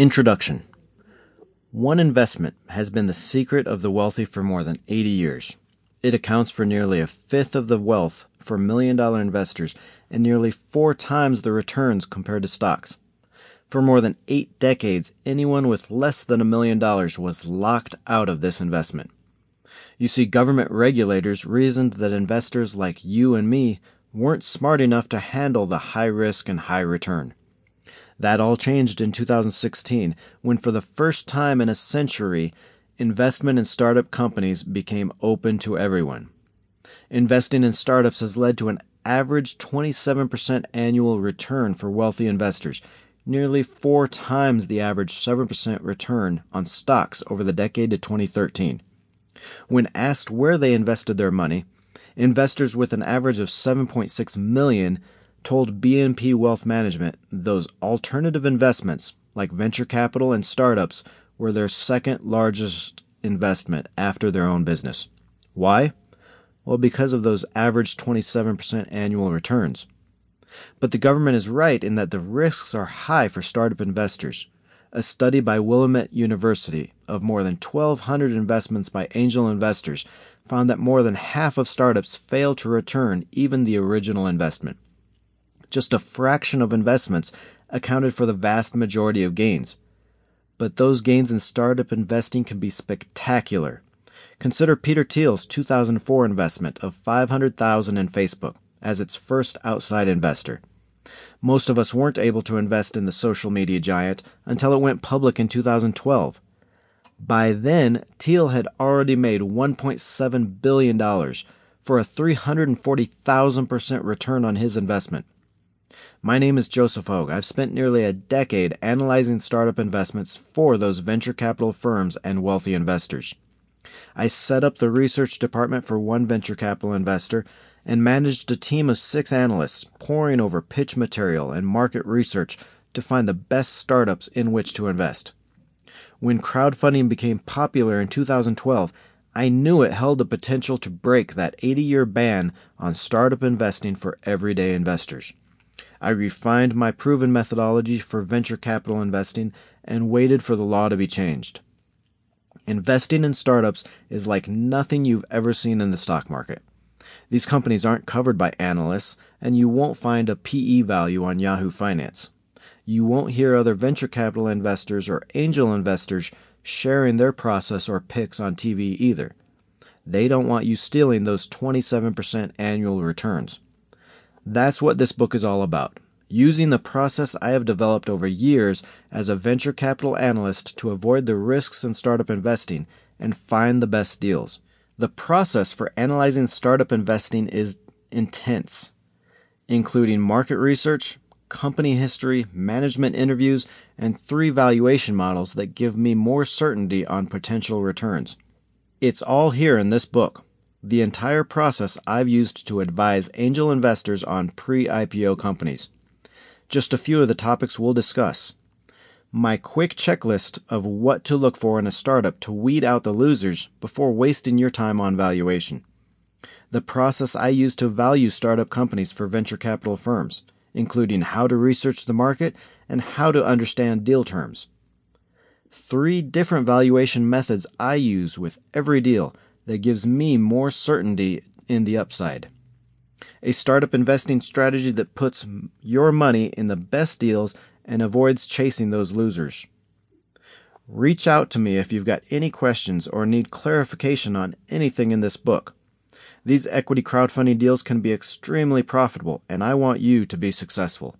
Introduction One investment has been the secret of the wealthy for more than 80 years. It accounts for nearly a fifth of the wealth for million dollar investors and nearly four times the returns compared to stocks. For more than eight decades, anyone with less than a million dollars was locked out of this investment. You see, government regulators reasoned that investors like you and me weren't smart enough to handle the high risk and high return. That all changed in 2016 when, for the first time in a century, investment in startup companies became open to everyone. Investing in startups has led to an average 27% annual return for wealthy investors, nearly four times the average 7% return on stocks over the decade to 2013. When asked where they invested their money, investors with an average of 7.6 million told BNP Wealth Management those alternative investments like venture capital and startups were their second largest investment after their own business. Why? Well, because of those average 27% annual returns. But the government is right in that the risks are high for startup investors. A study by Willamette University of more than 1,200 investments by angel investors found that more than half of startups fail to return even the original investment. Just a fraction of investments accounted for the vast majority of gains. But those gains in startup investing can be spectacular. Consider Peter Thiel's 2004 investment of 500,000 in Facebook as its first outside investor. Most of us weren't able to invest in the social media giant until it went public in 2012. By then, Thiel had already made $1.7 billion for a 340,000% return on his investment. My name is Joseph Hogue. I've spent nearly a decade analyzing startup investments for those venture capital firms and wealthy investors. I set up the research department for one venture capital investor and managed a team of six analysts poring over pitch material and market research to find the best startups in which to invest. When crowdfunding became popular in 2012, I knew it held the potential to break that 80 year ban on startup investing for everyday investors. I refined my proven methodology for venture capital investing and waited for the law to be changed. Investing in startups is like nothing you've ever seen in the stock market. These companies aren't covered by analysts, and you won't find a PE value on Yahoo Finance. You won't hear other venture capital investors or angel investors sharing their process or picks on TV either. They don't want you stealing those 27% annual returns. That's what this book is all about using the process I have developed over years as a venture capital analyst to avoid the risks in startup investing and find the best deals. The process for analyzing startup investing is intense, including market research, company history, management interviews, and three valuation models that give me more certainty on potential returns. It's all here in this book. The entire process I've used to advise angel investors on pre IPO companies just a few of the topics we'll discuss. My quick checklist of what to look for in a startup to weed out the losers before wasting your time on valuation. The process I use to value startup companies for venture capital firms, including how to research the market and how to understand deal terms. Three different valuation methods I use with every deal that gives me more certainty in the upside a startup investing strategy that puts your money in the best deals and avoids chasing those losers. Reach out to me if you've got any questions or need clarification on anything in this book. These equity crowdfunding deals can be extremely profitable, and I want you to be successful.